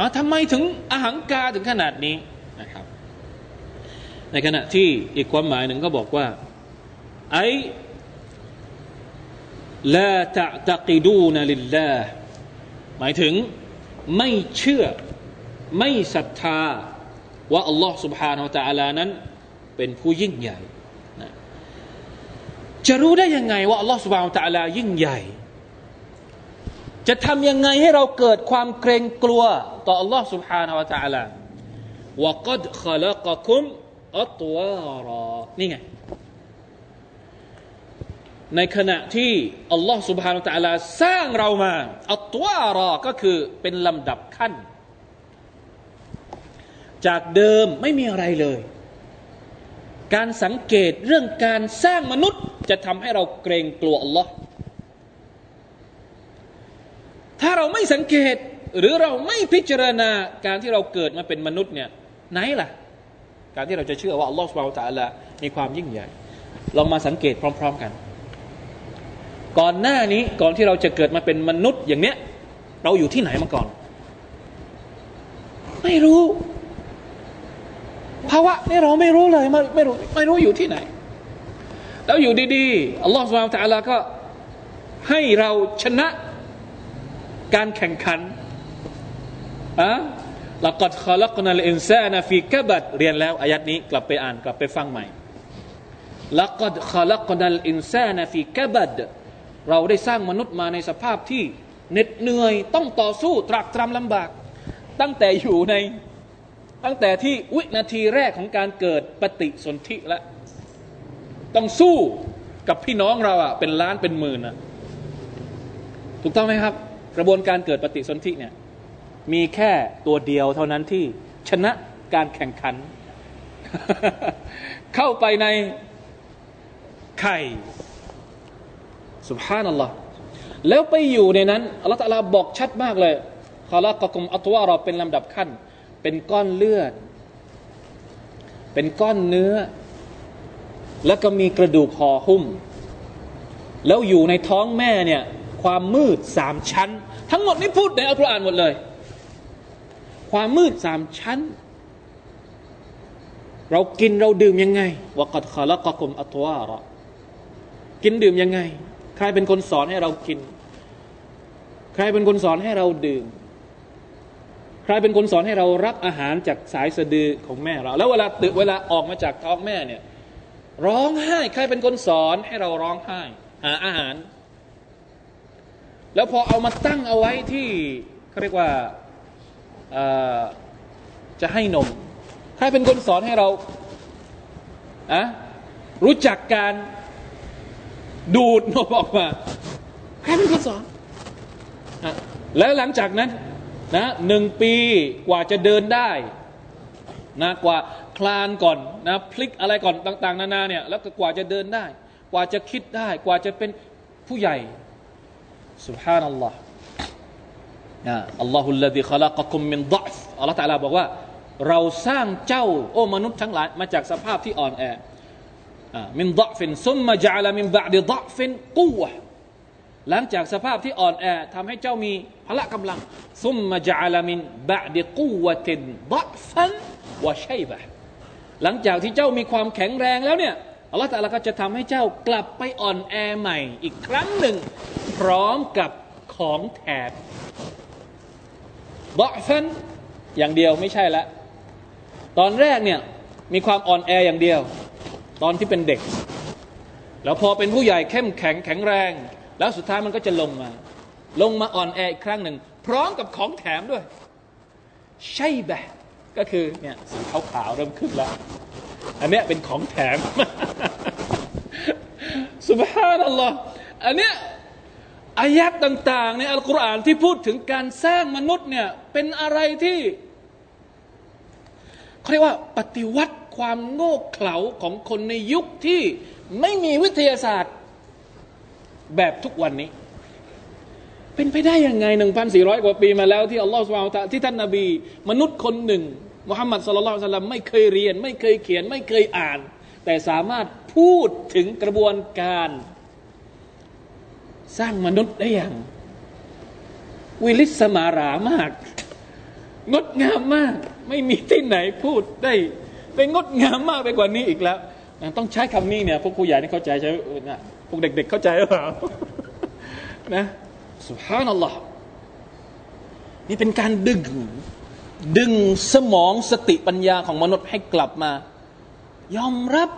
อ๋อทำไมถึงอาหังกาถึงขนาดนี้นะครับ ในขณะที่อีกความหมายหนึ่งก็บอกว่าไอ้ลาตะตะกิดูนลิลลาหมายถึงไม่เชื่อไม่ศรัทธาว่าอัลลอฮ์ سبحانه และ تعالى นั้น เป็นผู้ยิ่งใหญ่นะจะรู้ได้ยังไงว่าอัลลอฮ์ سبحانه และ تعالى ยิ่งใหญ่ จะทำยังไงให้เราเกิดความเกรงกลัว ต่ออัลลอฮ์ سبحانه และ تعالى ว่ากัดขลักคุมอัตวารอนี่ไง ในขณะที่อัลลอฮ์ سبحانه และ تعالى สร้างเรามา อัตวารอก็คือเป็นลำดับขั้นจากเดิมไม่มีอะไรเลย การสังเกตเรื่องการสร้างมนุษย์จะทำให้เราเกรงกลัวอัลลอฮ์ ถ้าเราไม่สังเกตหรือเราไม่พิจารณาการที่เราเกิดมาเป็นมนุษย์เนี่ยไหนล่ะ การที่เราจะเชื่อว่าอัลลอฮ์สุบไบร์ตะละมีความยิ่งใหญ่ลองมาสังเกตพร้อม ๆกัน ก่อนหน้านี้ก่อนที่เราจะเกิดมาเป็นมนุษย์อย่างเนี้ย เราอยู่ที่ไหนมาก่อน ไม่รู้ภาวะนี่เราไม่รู้เลยไม่ไม่รู้ไม่รู้อยู่ที่ไหน แล้วอยู่ดีๆอัลลอฮฺสุบฮานตะลาก็ให้เราชนะ การแข่งขันอะลักัดขลักนัลอินซานะฟีกบัดเรียนแล้วอายัดนี้กลับไปอ่านกลับไปฟังใหม่ลักัดขลักนัลอินซานะฟีกบัดเราได้สร้างมนุษย์มาในสภาพที่เหน็ดเหนื่อยต้องต่อสู้ตรากตรำลำบาก ตั้งแต่อยู่ในตั้งแต่ที่วินาทีแรกของการเกิดปฏิสนธิแล้วต้องสู้กับพี่น้องเราอะเป็นล้านเป็นหมื่นอะถูกต้องไหมครับ กระบวนการเกิดปฏิสนธิเนี่ยมีแค่ตัวเดียวเท่านั้นที่ชนะการแข่งขัน เข้าไปในไข่สุภานัลลอฮ์แล้วไปอยู่ในนั้นอัลลอฮฺตะลาบอกชัดมากเลยคอลักกุมอัตวาเราเป็นลำดับขั้น เป็นก้อนเลือด เป็นก้อนเนื้อ แล้วก็มีกระดูกห่อหุ้ม แล้วอยู่ในท้องแม่เนี่ย ความมืดสามชั้น ทั้งหมดนี้พูดในอัลกุรอานหมดเลย ความมืดสามชั้น เรากินเราดื่มยังไงวกัดคอลักกุมอัตวาเรากินดื่มยังไง ใครเป็นคนสอนให้เรากิน ใครเป็นคนสอนให้เราดื่ม ใครเป็นคนสอนให้เรารับอาหารจากสายสะดือของแม่เรา แล้วเวลาตื่นเวลาออกมาจากท้องแม่เนี่ย ร้องไห้ ใครเป็นคนสอนให้เราร้องไห้ หาอาหาร แล้วพอเอามาตั้งเอาไว้ที่เขาเรียกว่าจะให้นม ใครเป็นคนสอนให้เราอะรู้จักการดูดนมออกมา ใครเป็นคนสอนอแล้วหลังจากนั้นนะหนึ่งปีกว่าจะเดินได้นะกว่าคลานก่อนนะพลิกอะไรก่อนต่าง ๆ นานาเนี่ยแล้วก็กว่าจะเดินได้ กว่าจะคิดได้ กว่าจะเป็นผู้ใหญ่ สุบฮานัลลอฮ์นะอัลลอฮุลลดีขลักกุมมินดะฟอัลลอฮ์ตะลาบอกว่า เราสร้างเจ้า โอ้มนุษย์ทั้งหลาย มาจากสภาพที่อ่อนแอمن ضعف ثم جعل من بعد ضعف قوة หลังจากสภาพที่อ่อนแอทำให้เจ้ามีพละกำลัง ซุมมาจาลมินบะดิกุวะตินดะฟันวะชัยบะหลังจากที่เจ้ามีความแข็งแรงแล้วเนี่ย อัลลอฮฺตะลาก็จะทำให้เจ้ากลับไปอ่อนแอใหม่อีกครั้งหนึ่ง พร้อมกับของแถมดะฟันอย่างเดียวไม่ใช่ละ ตอนแรกเนี่ยมีความอ่อนแออย่างเดียว ตอนที่เป็นเด็ก แล้วพอเป็นผู้ใหญ่เข้มแข็งแข็งแรง แล้วสุดท้ายมันก็จะลงมา ลงมาอ่อนแออีกครั้งหนึ่ง พร้อมกับของแถมด้วย ใช่แบบก็คือเนี่ยสีขาวขาวเริ่มขึ้นแล้ว อันเนี้ยเป็นของแถมสุบฮานัลลอฮ์อันเนี้ยอายัดต่างๆในอัลกุรอานที่พูดถึงการสร้างมนุษย์เนี่ยเป็นอะไรที่เขาเรียกว่าปฏิวัติความโง่เขลาของคนในยุคที่ไม่มีวิทยาศาสตร์แบบทุกวันนี้ เป็นไปได้ยังไงหนึ่งพันสี่ร้อยกว่าปีมาแล้วที่อัลลอฮฺสุบานตะที่ท่านนาบี มนุษย์คนหนึ่ง มุฮัมมัดสุลลัลสลัมไม่เคยเรียน ไม่เคยเขียน ไม่เคยอ่าน แต่สามารถพูดถึงกระบวนการ สร้างมนุษย์ได้อย่างวิลิสมารามาก งดงามมาก ไม่มีที่ไหนพูดได้เป็นงดงามมากไปกว่านี้อีกแล้วต้องใช้คำนี้เนี่ยพวกผู้ใหญ่นี่เข้าใจใช่ไหมพวกเด็ก ๆ เข้าใจหรือเปล่านะสุภาพนัลลอฮ์นี่เป็นการดึง ดึงสมองสติปัญญาของมนุษย์ให้กลับมา ยอมรับ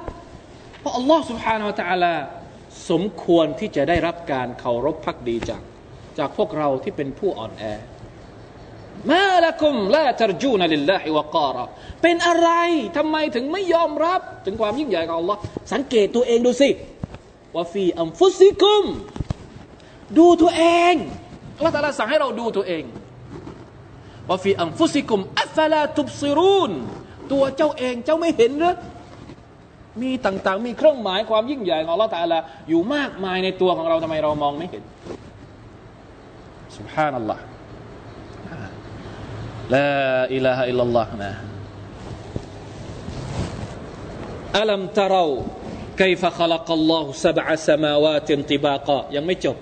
เพราะอัลลอฮ์ سبحانه และ تعالى สมควรที่จะได้รับการเคารพพักดีจาก จากพวกเราที่เป็นผู้อ่อนแอมาละกุมละตรจูนลิลลาฮิวะการะเป็นอะไรทำไมถึงไม่ยอมรับ ถึงความยิ่งใหญ่ของ Allah สังเกตตัวเองดูสิว่าฟีอัมฟุซิกุม ดูตัวเองอัลลอฮฺตาลาสั่งให้เราดูตัวเอง وفي أنفسكم أفلا تبصرون ตัวเจ้าเองเจ้าไม่เห็นหรือมีต่างๆ มีเครื่องหมายความยิ่งใหญ่ของอัลลอฮฺตาลาอยู่มากมายในตัวของเราทำไมเรามองไม่เห็นสุบฮานัลลอฮฺลาอิลาฮะอิลลัลลอฮ์นะอัลัมตะราคฟะขลักอัลลอฮฺสับะสมาวาตินติยังไม่จบ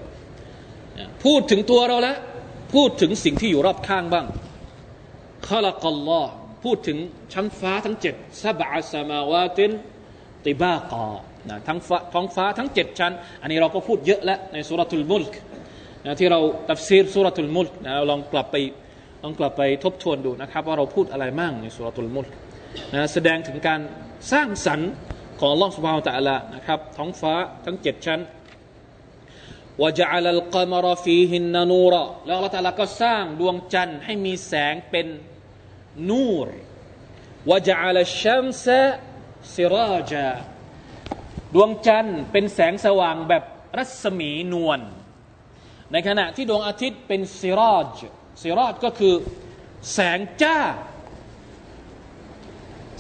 พูดถึงตัวเราแล้ว พูดถึงสิ่งที่อยู่รอบข้างบ้าง ขลักลลอพูดถึงชั้นฟ้าทั้งเจ็ดซาบะสมาวาตินติบากอนะทั้งฟ้าท้องฟ้าทั้งเจ็ดชั้น อันนี้เราก็พูดเยอะแล้วในสุรทูลมุลกนะที่เราตัฟซีรสุรทูลมุลกนะเราลองกลับไปลองกลับไปทบทวนดูนะครับ ว่าเราพูดอะไรมั่งในสุรทูลมุลกนะแสดงถึงการสร้างสรรค์ของล่องสุภาพตะละนะครับ ท้องฟ้าทั้งเจ็ดชั้นว่าจาลัลกามรฟีหินนูรแล้วเราตะละก็สร้างดวงจันทร์ให้มีแสงเป็น นูรวะจัลลชัมซะซิราจาดวงจันทร์เป็นแสงสว่างแบบรัศมีนวลในขณะที่ดวงอาทิตย์เป็นซิราจซิรอดก็คือแสงจ้า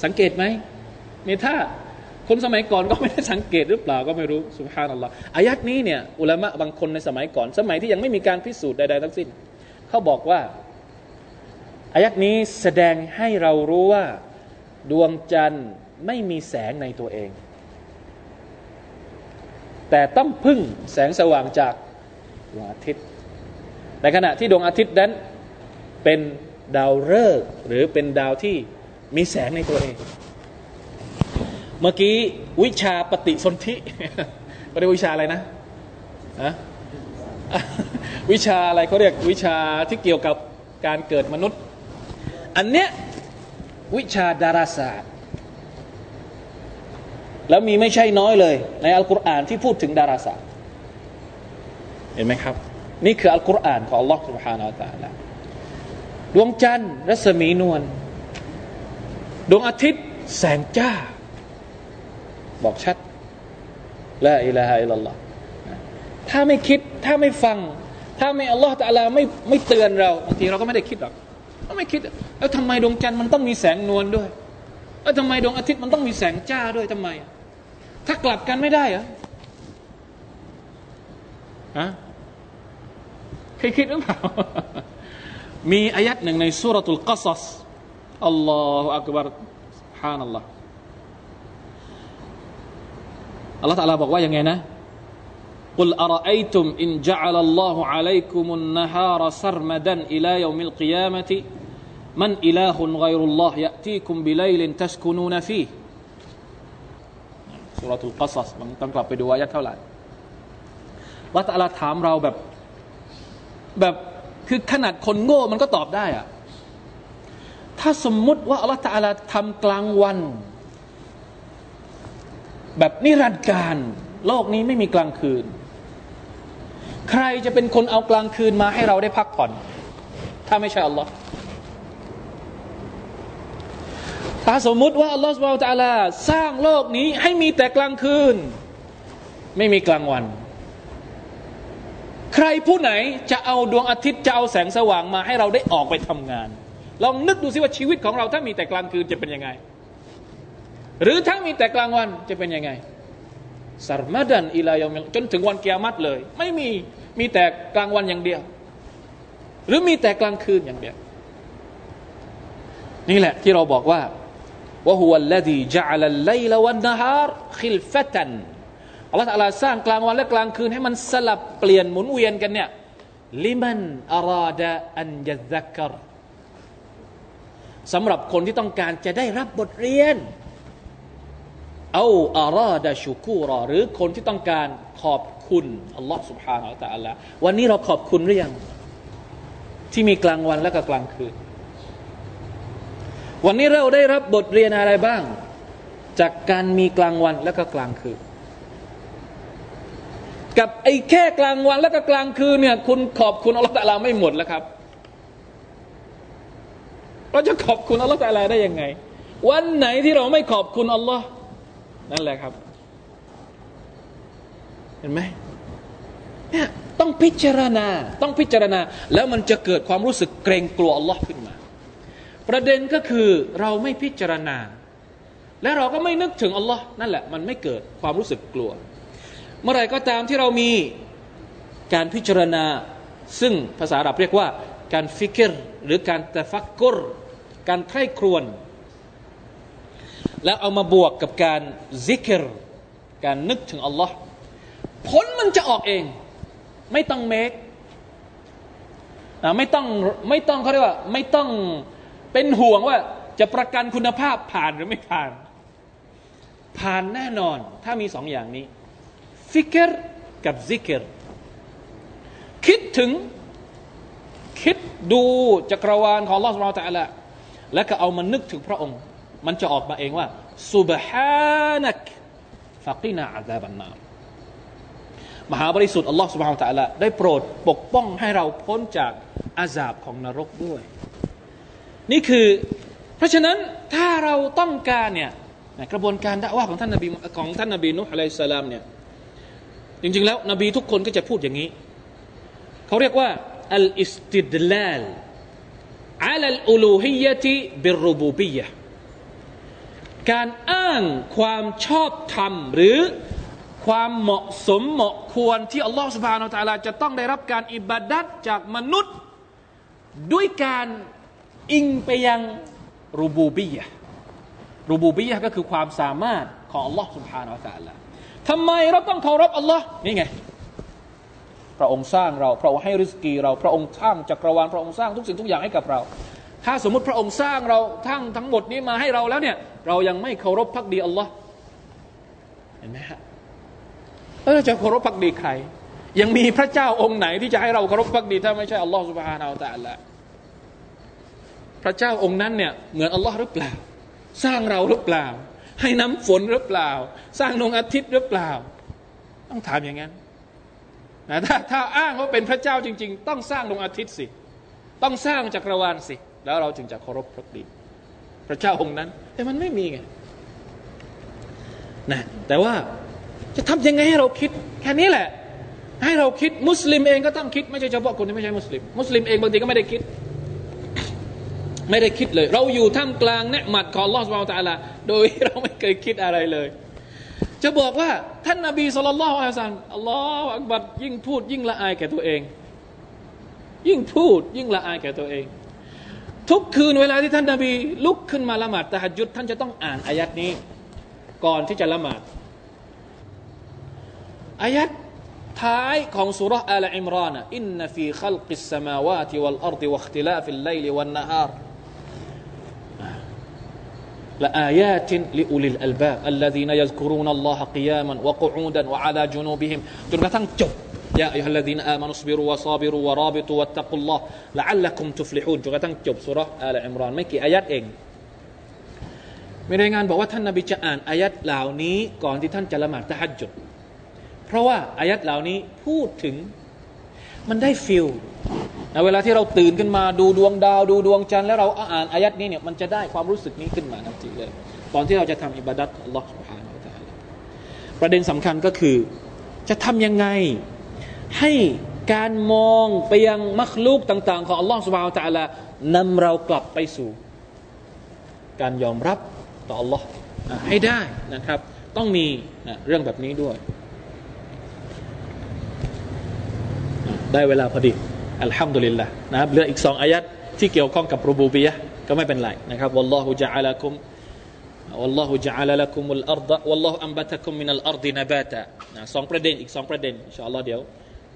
สังเกตไหมเนี่ถ้าคนสมัยก่อนก็ไม่ได้สังเกตหรือเปล่าก็ไม่รู้สุภาพนัลลอฮ์อายัดนี้เนี่ยอุลามะบางคนในสมัยก่อน สมัยที่ยังไม่มีการพิสูจน์ใดๆทั้งสิ้น เขาบอกว่า อายัดนี้แสดงให้เรารู้ว่า ดวงจันทร์ไม่มีแสงในตัวเอง แต่ต้องพึ่งแสงสว่างจากดวงอาทิตย์ ในขณะที่ดวงอาทิตย์นั้นเป็นดาวฤกษ์หรือเป็นดาวที่มีแสงในตัวเอง เมื่อกี้วิชาปฏิสนธิไม่ได้วิชาอะไรนะะวิชาอะไรเขาเรียกวิชาที่เกี่ยวกับการเกิดมนุษย์ อันเนี้ยวิชาดาราศาสตร์ แล้วมีไม่ใช่น้อยเลย ในอัลกุรอานที่พูดถึงดาราศาสตร์ เห็นไหมครับ นี่คืออัลกุรอานของ Allah سبحانه และ تعالى ดวงจันทร์รัศมีนวลดวงอาทิตย์แสงจ้า บอกชัดละอิลาฮะอิลลัลลอฮ์ถ้าไม่คิดถ้าไม่ฟัง ถ้าไม่อัลลอฮ์ตะลาไม่ไม่เตือนเราบางทีเราก็ไม่ได้คิดหรอก ก็ไม่คิดแล้วทำไมดวงจันทร์มันต้องมีแสงนวลด้วยแล้วทำไมดวงอาทิตย์มันต้องมีแสงจ้าด้วยทำไม ถ้ากลับกันไม่ได้เหรอฮะเคยคิดหรือเปล่ามีอายัดหนึ่งในสุรทูลกัสสอัลลอฮฺอักบารฮานัลลอฮ์อัลลอฮฺตะลาบอกว่ายังไงนะ قل أرأيتم إن جعل الله عليكم النهار سرمدا إلى يوم القيامة มันอิลาฮุนไกรุลลอฮ์ยะตีคุมบิไลลินทัสคุนูนฟีสุรทูลกัสซัสมันต้องกลับไปดูอายัดเท่าไหร่ละตะลาถามเราแบบแบบคือขนาดคนโง่มันก็ตอบได้อะถ้าสมมุติว่าอัลลอฮฺตะลาทำกลางวัน แบบนิรันดร์การ โลกนี้ไม่มีกลางคืน ใครจะเป็นคนเอากลางคืนมาให้เราได้พักผ่อน ถ้าไม่ใช่อัลลอฮ์ ถ้าสมมุติว่าอัลลอฮฺสุบไบร์ตะลาสร้างโลกนี้ให้มีแต่กลางคืน ไม่มีกลางวัน ใครผู้ไหนจะเอาดวงอาทิตย์จะเอาแสงสว่างมาให้เราได้ออกไปทำงาน ลองนึกดูสิว่าชีวิตของเราถ้ามีแต่กลางคืนจะเป็นยังไง หรือถ้ามีแต่กลางวันจะเป็นยังไงสารมาดันอิลายอมจนถึงวันเกียรติเลย ไม่มีมีแต่กลางวันอย่างเดียว หรือมีแต่กลางคืนอย่างเดียว นี่แหละที่เราบอกว่า ว่าฮุวัลลดีจัลลัลไลลวันนฮาร์คิลฟตันอัลลอฮฺลาสร้างกลางวันและกลางคืนให้มันสลับเปลี่ยนหมุนเวียนกันเนี่ยลิมันอาราดะอันยัซักรสำหรับคนที่ต้องการจะได้รับบทเรียนเอาอาราดะชุกูรอหรือคนที่ต้องการขอบคุณอัลลอฮฺ سبحانه และ تعالى วันนี้เราขอบคุณหรือยังที่มีกลางวันและก็กลางคืน วันนี้เราได้รับบทเรียนอะไรบ้าง จากการมีกลางวันและก็กลางคืน กับไอ้แค่กลางวันแล้วก็กลางคืนเนี่ย คุณขอบคุณอัลลอฮฺตะลาไม่หมดแล้วครับเราจะขอบคุณอัลลอฮฺตะลาได้ยังไง วันไหนที่เราไม่ขอบคุณอัลลอฮ์นั่นแหละครับ เห็นไหมเนี่ยต้องพิจารณา ต้องพิจารณา แล้วมันจะเกิดความรู้สึกเกรงกลัวอัลลอฮ์ขึ้นมา ประเด็นก็คือเราไม่พิจารณา และเราก็ไม่นึกถึงอัลลอฮ์นั่นแหละ มันไม่เกิดความรู้สึกกลัว เมื่อไรก็ตามที่เรามีการพิจารณา ซึ่งภาษาอาหรับเรียกว่า การ فكر หรือการ تفكر การใคร่ครวญแล้วเอามาบวกกับการ ذكر การนึกถึงอัลลอฮ์ผลมันจะออกเอง ไม่ต้อง make ไม่ต้องไม่ต้องเขาเรียกว่า ไม่ต้อง เป็นห่วงว่าจะประกันคุณภาพผ่านหรือไม่ผ่าน ผ่านแน่นอนถ้ามีสองอย่างนี้ فكر กับ ذكر คิดถึงคิดดูจักรวาลของลอสเราแตะละแล้วก็เอามันนึกถึงพระองค์ มันจะออกมาเองว่าสุบฮานักฟากีนาอาซาบันนามหาบริสุทธิ์อัลลอฮฺสุบฮานตะละได้โปรดปกป้องให้เราพ้นจากอาซาบของนรกด้วย นี่คือ เพราะฉะนั้นถ้าเราต้องการเนี่ยกระบวนการด่าว่าของท่านนบีของท่านนบีนุฮ์อะลัยสลามเนี่ยจริงๆแล้วนบีทุกคนก็จะพูดอย่างนี้ เขาเรียกว่าอัลอิสติดลาลอัลลอูลูฮิยะติบิรูบูบียะการอ้างความชอบธรรม หรือความเหมาะสมเหมาะควรที่อัลลอฮฺสุบฮานาอัลลอฮฺจะต้องได้รับการอิบาดัตจากมนุษย์ ด้วยการ อิงไปยังรูบูบียะรูบูบียะก็คือความสามารถของอัลลอฮฺสุบฮานาอัลลอฮฺทำไมเราต้องเคารพอัลลอฮ์นี่ไง พระองค์สร้างเรา พระองค์ให้ริสกีเรา พระองค์สร้างจักรวาล พระองค์สร้างทุกสิ่งทุกอย่างให้กับเรา ถ้าสมมติพระองค์สร้างเราทั้งทั้งหมดนี้มาให้เราแล้วเนี่ย เรายังไม่เคารพพักดีอัลลอฮ์เห็นไหมฮะแล้วเราจะเคารพพักดีใคร ยังมีพระเจ้าองค์ไหนที่จะให้เราเคารพพักดีถ้าไม่ใช่อัลลอฮ์สุบฮานาอัลตะละ พระเจ้าองค์นั้นเนี่ยเหมือนอัลลอฮ์หรือเปล่า สร้างเราหรือเปล่า ให้น้ำฝนหรือเปล่า สร้างดวงอาทิตย์หรือเปล่า ต้องถามอย่างนั้นนะถ้าถ้าอ้างว่าเป็นพระเจ้าจริง ๆ ต้องสร้างดวงอาทิตย์สิ ต้องสร้างจักรวาลสิ แล้วเราจึงจะเคารพพระดีพระเจ้าองค์นั้น แต่มันไม่มีไงนะแต่ว่าจะทำยังไงให้เราคิด แค่นี้แหละ ให้เราคิดมุสลิมเองก็ต้องคิดไม่ใช่เฉพาะคนที่ไม่ใช่มุสลิม มุสลิมเองบางทีก็ไม่ได้คิด ไม่ได้คิดเลย เราอยู่ท่ามกลางنعمة ของอัลลอฮ์ سبحانه وتعالى โดยเราไม่เคยคิดอะไรเลย จะบอกว่าท่านนาบีصلى الله عليه وسلم الله أكبر ยิ่งพูดยิ่งละอายแก่ตัวเอง ยิ่งพูดยิ่งละอายแก่ตัวเอง ทุกคืนเวลาที่ท่านนาบี ลุกขึ้นมาละหมาดตะฮัดยุดท่านจะต้องอ่านอายัดนี้ ก่อนที่จะละหมาดอายัดท้ายของสุรษอัลอิมรานอินนฟีขลกิสสมาวาติวัลอัรดิวัคติลาฟิลไลลิวันนฮาร لآيات لأولي الألباب الذين يذكرون الله قياما وقعودا وعلى جنوبهم จนกระทั่งจบ يا أيها الذين آمنوا اصبروا وصابروا ورابطوا واتقوا الله لعلكم تفلحون จนกระทั่งจบสุรษอัลอิมรานไม่กี่อายัดเองมีรายงานบอกว่าท่านนบีจะอ่านอายัดเหล่านี้ก่อนที่ท่านจะละหมาดตะฮัจจุดเพราะว่าอายัดเหล่านี้พูดถึงมันได้ฟิล นะเวลาที่เราตื่นขึ้นมาดูดวงดาว ดูดวงจันทร์แล้วเราอ่านอายัดนี้เนี่ยมันจะได้ความรู้สึกนี้ขึ้นมาทันทีเลย ตอนที่เราจะทำอิบาดัตอัลลอฮฺสุบฮานาอัลลอฮประเด็นสำคัญก็คือ จะทำยังไงให้การมองไปยังมรคลูกต่าง ๆ ของอัลลอฮฺสุบฮานาอัลลอฮนำเรากลับไปสู่ การยอมรับต่ออัลลอฮ์ให้ได้นะครับ ต้องมีเรื่องแบบนี้ด้วย ได้เวลาพอดี อัลฮัมดุลิลละนะครับเหลืออีกสองอายัดที่เกี่ยวข้องกับรูบูบียะก็ไม่เป็นไรนะครับวัลลอฮุจะอัลกุม والله جعل لكم الأرض والله أنبتكم من الأرض نباتا นะสองประเด็นอีกสองประเด็นอินชาอัลลอฮ์เดี๋ยว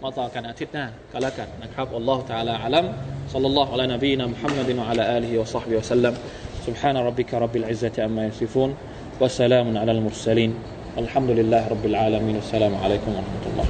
มาต่อกันอาทิตย์หน้าก็แล้วกันนะครับ والله تعالى أعلم صلى الله على نبينا محمد وعلى آله وصحبه وسلم سبحان ربك رب العزة عما يصفون وسلام على المرسلين الحمد لله رب العالمين والسلام عليكم ورحمة الله